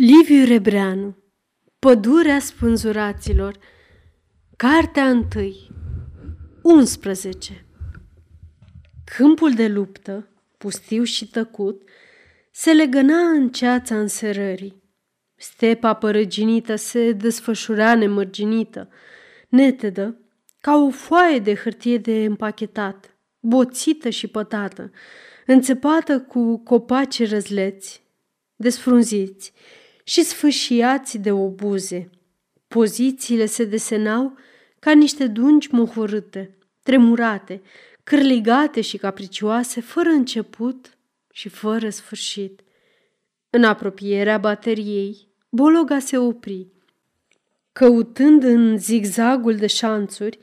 Liviu Rebreanu Pădurea spânzuraților Cartea întâi 11 Câmpul de luptă, pustiu și tăcut, se legăna în ceața înserării. Stepa părăginită se desfășura nemărginită, netedă, ca o foaie de hârtie de împachetat, boțită și pătată, înțepată cu copaci răzleți, desfrunziți, și sfâșiați de obuze. Pozițiile se desenau ca niște dungi mohorâte, tremurate, cârligate și capricioase, fără început și fără sfârșit. În apropierea bateriei, Bologa se opri, căutând în zigzagul de șanțuri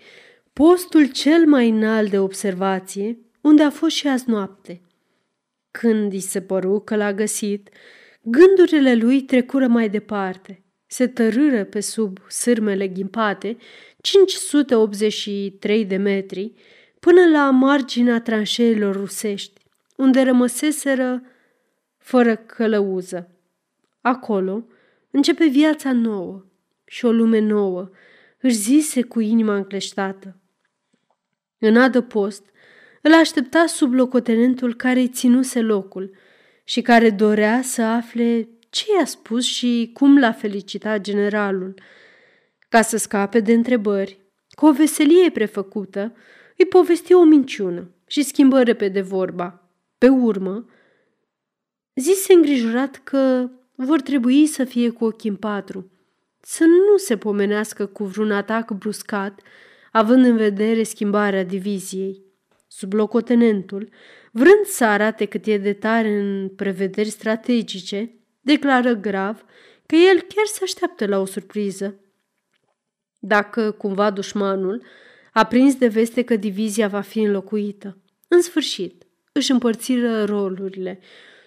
postul cel mai înalt de observație, unde a fost și azi noapte. Când i se păru că l-a găsit, Gândurile lui trecură mai departe, se tărâră pe sub sârmele ghimpate, 583 de metri, până la marginea tranșeilor rusești, unde rămăseseră fără călăuză. Acolo începe viața nouă și o lume nouă, își zise cu inima încleștată. În adăpost, îl aștepta sub locotenentul care îi ținuse locul – și care dorea să afle ce i-a spus și cum l-a felicitat generalul. Ca să scape de întrebări, cu o veselie prefăcută, îi povesti o minciună și schimbă repede vorba. Pe urmă, zise îngrijorat că vor trebui să fie cu ochii în patru, să nu se pomenească cu vreun atac bruscat, având în vedere schimbarea diviziei. Sublocotenentul vrând să arate cât e de tare în prevederi strategice, declară grav că el chiar se așteaptă la o surpriză. Dacă cumva dușmanul a prins de veste că divizia va fi înlocuită. În sfârșit, își împărțiră rolurile.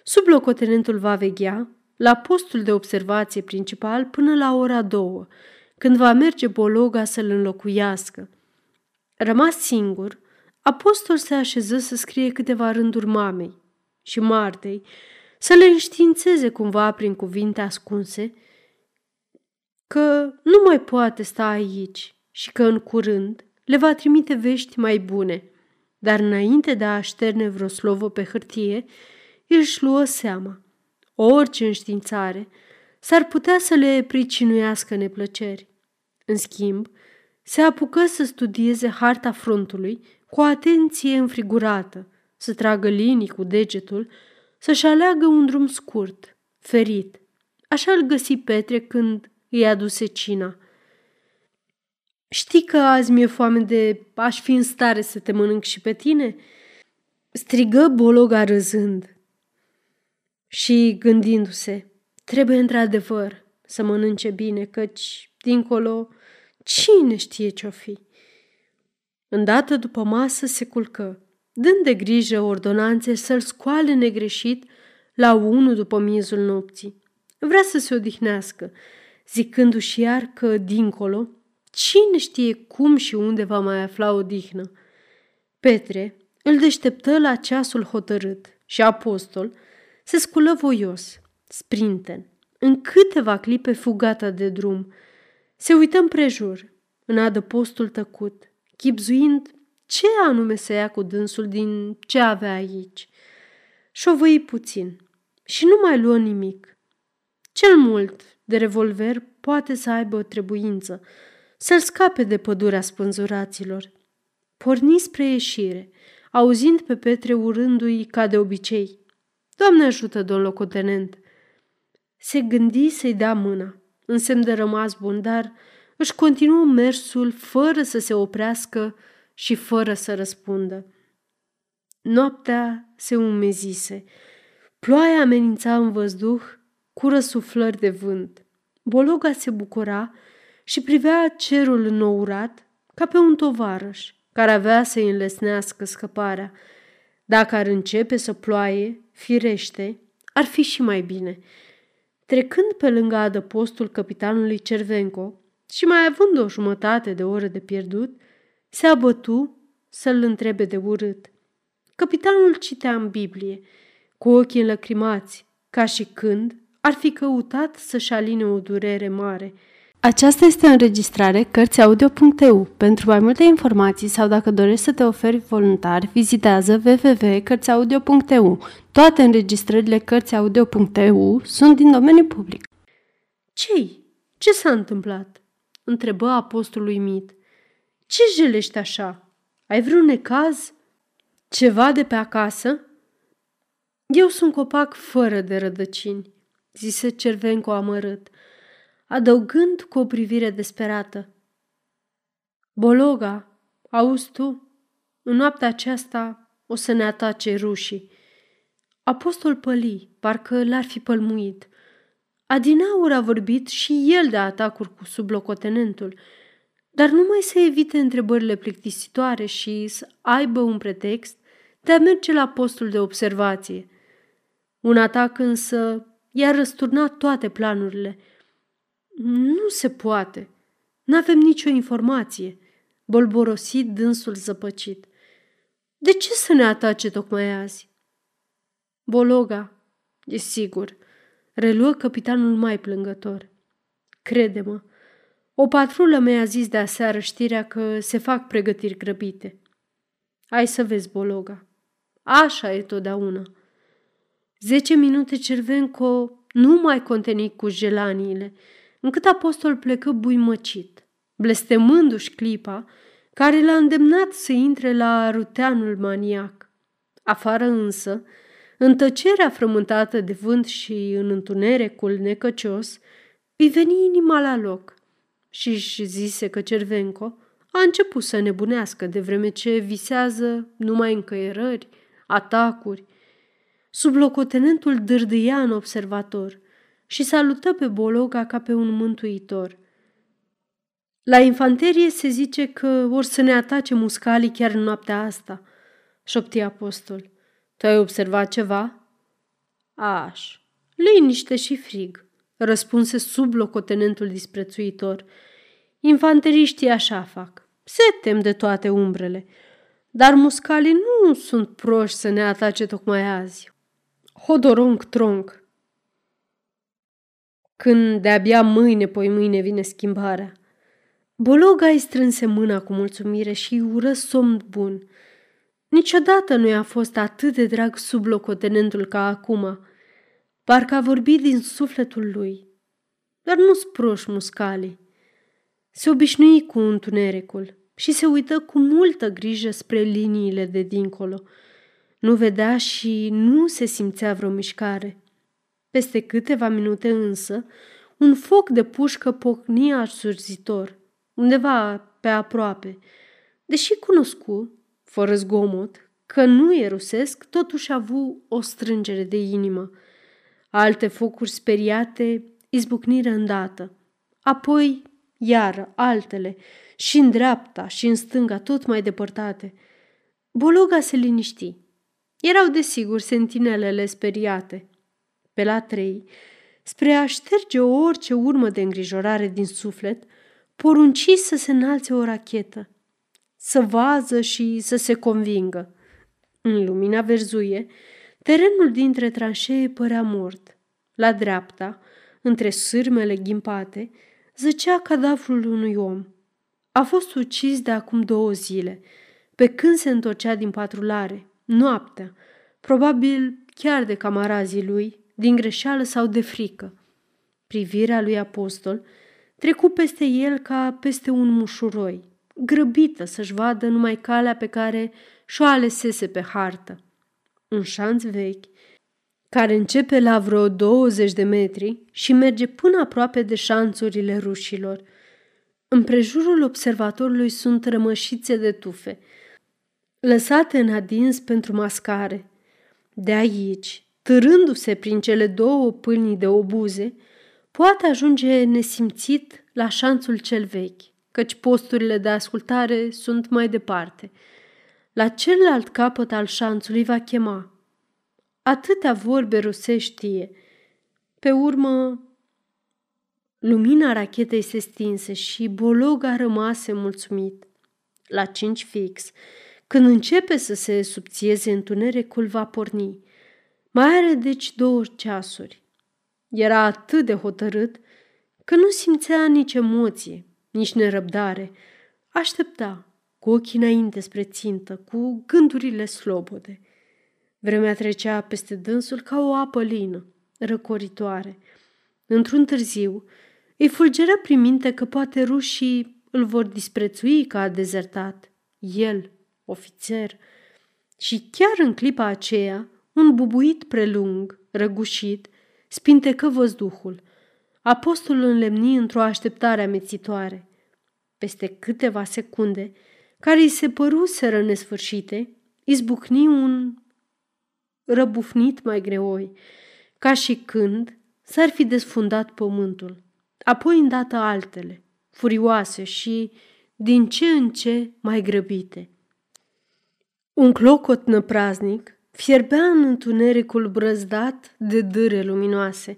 Sublocotenentul va veghea la postul de observație principal până la ora două, când va merge Bologa să-l înlocuiască. Rămas singur, Apostol se așeză să scrie câteva rânduri mamei și Martei, să le înștiințeze cumva prin cuvinte ascunse că nu mai poate sta aici și că în curând le va trimite vești mai bune. Dar înainte de a așterne vreo slovă pe hârtie, își luă seama. Orice înștiințare s-ar putea să le pricinuiască neplăceri. În schimb, se apucă să studieze harta frontului cu atenție înfrigurată, să tragă linii cu degetul, să-și aleagă un drum scurt, ferit. Așa îl găsi Petre când îi aduse cina. Știi că azi mi-e foame de aș fi în stare să te mănânc și pe tine?" strigă Bologa râzând. Și gândindu-se, trebuie într-adevăr să mănânce bine, căci, dincolo, cine știe ce-o fi? Îndată după masă se culcă, dând de grijă ordonanțe să-l scoale negreșit la unu după miezul nopții. Vrea să se odihnească, zicându-și iar că, dincolo, cine știe cum și unde va mai afla odihnă. Petre îl deșteptă la ceasul hotărât și apostol se sculă voios, sprinten, în câteva clipe fugata de drum. Se uită împrejur, în adăpostul tăcut, chipzuind ce anume să ia cu dânsul din ce avea aici. Șovăi puțin și nu mai luă nimic. Cel mult de revolver poate să aibă o trebuință, să-l scape de pădurea spânzuraților. Porni spre ieșire, auzind pe Petre urându-i ca de obicei. Doamne ajută, domn locotenent! Se gândi să-i dea mâna, în semn de rămas bun, dar își continuă mersul fără să se oprească și fără să răspundă. Noaptea se umezise. Ploaia amenința în văzduh cu răsuflări de vânt. Bologa se bucura și privea cerul înnourat ca pe un tovarăș care avea să-i înlesnească scăparea. Dacă ar începe să ploaie, firește, ar fi și mai bine. Trecând pe lângă adăpostul capitanului Cervenco, și mai având o jumătate de oră de pierdut, se abătu să-l întrebe de urât. Capitanul citea în Biblie, cu ochii înlăcrimați, ca și când ar fi căutat să-și aline o durere mare. Aceasta este o înregistrare Cărțiaudio.eu. Pentru mai multe informații sau dacă dorești să te oferi voluntar, vizitează www.cărțiaudio.eu. Toate înregistrările Cărțiaudio.eu sunt din domeniu public. Cei? Ce s-a întâmplat? Întrebă apostolul uimit. Ce jelești așa? Ai vreun necaz? Ceva de pe acasă? Eu sunt copac fără de rădăcini, zise Cervenco amărât, adăugând cu o privire desperată. Bologa, auzi tu? În noaptea aceasta o să ne atace rușii. Apostol păli, parcă l-ar fi pălmuit. Adinaur a vorbit și el de atacuri cu sublocotenentul, dar numai să evite întrebările plictisitoare și să aibă un pretext de a merge la postul de observație. Un atac însă i-a răsturnat toate planurile. Nu se poate. N-avem nicio informație, bolborosit dânsul zăpăcit. De ce să ne atace tocmai azi? Bologa, e sigur, reluă capitanul mai plângător. Crede-mă, o patrulă mi-a zis de aseară știrea că se fac pregătiri grăbite. Ai să vezi, Bologa. Așa e totdeauna. Zece minute Cervenco nu mai conteni cu gelaniile, încât apostol plecă buimăcit, blestemându-și clipa care l-a îndemnat să intre la ruteanul maniac. Afară însă, în tăcerea frământată de vânt și în întunericul necăcios, îi veni inima la loc și își zise că Cervenco a început să nebunească de vreme ce visează numai încăierări, atacuri. Sublocotenentul dârdâia în observator și salută pe Bologa ca pe un mântuitor. La infanterie se zice că or să ne atace muscalii chiar în noaptea asta, șopti apostol. Tu ai observat ceva? Aș, liniște și frig, răspunse sublocotenentul disprețuitor. Infanteriștii așa fac. Se tem de toate umbrele. Dar muscalii nu sunt proști să ne atace tocmai azi. Hodoronc tronc. Când de-abia mâine, poi mâine vine schimbarea. Bologa îi strânse mâna cu mulțumire și ură somn bun. Niciodată nu i-a fost atât de drag sub locotenentul ca acum. Parcă a vorbit din sufletul lui. Dar nu-s proști muscalii. Se obișnui cu întunericul și se uită cu multă grijă spre liniile de dincolo. Nu vedea și nu se simțea vreo mișcare. Peste câteva minute însă, un foc de pușcă pocnia asurzitor, undeva pe aproape. Deși cunoscu, fără zgomot, că nu e rusesc, totuși a avut o strângere de inimă. Alte focuri speriate izbucniră îndată. Apoi, iară, altele, și în dreapta și în stânga, tot mai depărtate. Bologa se liniști. Erau desigur sentinelele speriate. Pe la trei, spre a șterge orice urmă de îngrijorare din suflet, porunci să se înalțe o rachetă, să vază și să se convingă. În lumina verzuie, terenul dintre tranșee părea mort. La dreapta, între sârmele ghimpate, zăcea cadavrul unui om. A fost ucis de acum două zile, pe când se întorcea din patrulare, noaptea, probabil chiar de camarazii lui, din greșeală sau de frică. Privirea lui apostol trecu peste el ca peste un mușuroi, grăbită să-și vadă numai calea pe care și-o alesese pe hartă. Un șanț vechi, care începe la vreo 20 de metri și merge până aproape de șanțurile rușilor. Împrejurul observatorului sunt rămășițe de tufe, lăsate în adins pentru mascare. De aici, târându-se prin cele două pâlnii de obuze, poate ajunge nesimțit la șanțul cel vechi, căci posturile de ascultare sunt mai departe. La celălalt capăt al șanțului va chema. Atâtea vorbe rusești știe. Pe urmă, lumina rachetei se stinse și Bologa rămase mulțumit. La cinci fix, când începe să se subțieze întunericul, va porni – mai are deci două ceasuri. Era atât de hotărât că nu simțea nici emoție, nici nerăbdare. Aștepta, cu ochii înainte spre țintă, cu gândurile slobode. Vremea trecea peste dânsul ca o apă lină, răcoritoare. Într-un târziu, îi fulgeră prin minte că poate rușii îl vor disprețui că a dezertat. El, ofițer. Și chiar în clipa aceea, un bubuit prelung, răgușit, spintecă văzduhul. Apostolul înlemni într-o așteptare amețitoare. Peste câteva secunde, care îi se păruseră nesfârșite, izbucni un răbufnit mai greoi, ca și când s-ar fi desfundat pământul. Apoi îndată altele, furioase și din ce în ce mai grăbite. Un clocot năpraznic fierbea în întunericul brăzdat de dâre luminoase.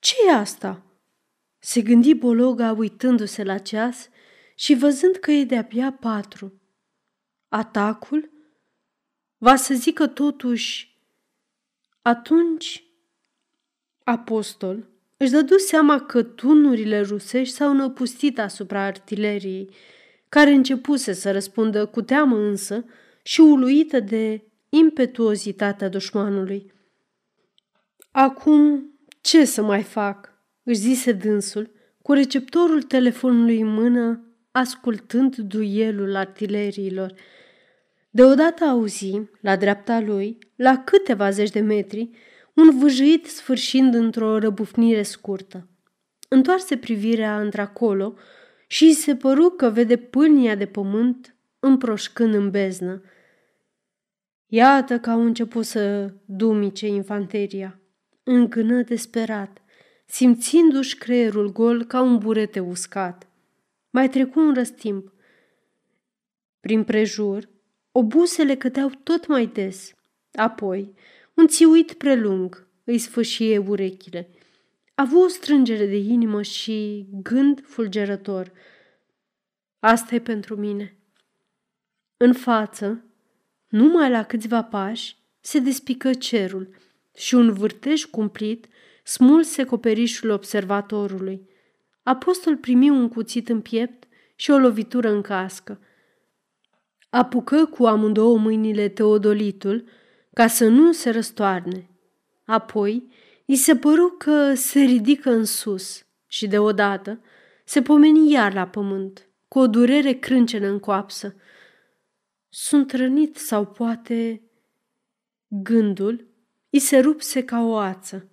Ce e asta?" se gândi Bologa uitându-se la ceas și văzând că e de-abia patru. Atacul? Va să zică totuși... Atunci, apostol își dădu seama că tunurile rusești s-au năpustit asupra artileriei, care începuse să răspundă cu teamă însă și uluită de impetuozitatea dușmanului. Acum, ce să mai fac?" își zise dânsul, cu receptorul telefonului în mână, ascultând duelul artileriilor. Deodată auzi, la dreapta lui, la câteva zeci de metri, un vâjâit sfârșind într-o răbufnire scurtă. Întoarse privirea într-acolo și îi se păru că vede pâlnia de pământ împroșcând în beznă. Iată că au început să dumice infanteria. Încână desperat, simțindu-și creierul gol ca un burete uscat. Mai trecu un răstimp. Prin prejur, obusele cădeau tot mai des. Apoi, un țiuit prelung îi sfâșie urechile. A avut o strângere de inimă și gând fulgerător. Asta e pentru mine. În față, numai la câțiva pași, se despică cerul și un vârtej cumplit smulse coperișul observatorului. Apostol primi un cuțit în piept și o lovitură în cască. Apucă cu amândouă mâinile teodolitul ca să nu se răstoarne. Apoi, îi se păru că se ridică în sus și deodată se pomeni iar la pământ, cu o durere crâncenă în coapsă. Sunt rănit sau poate... Gândul îi se rupse ca o ață.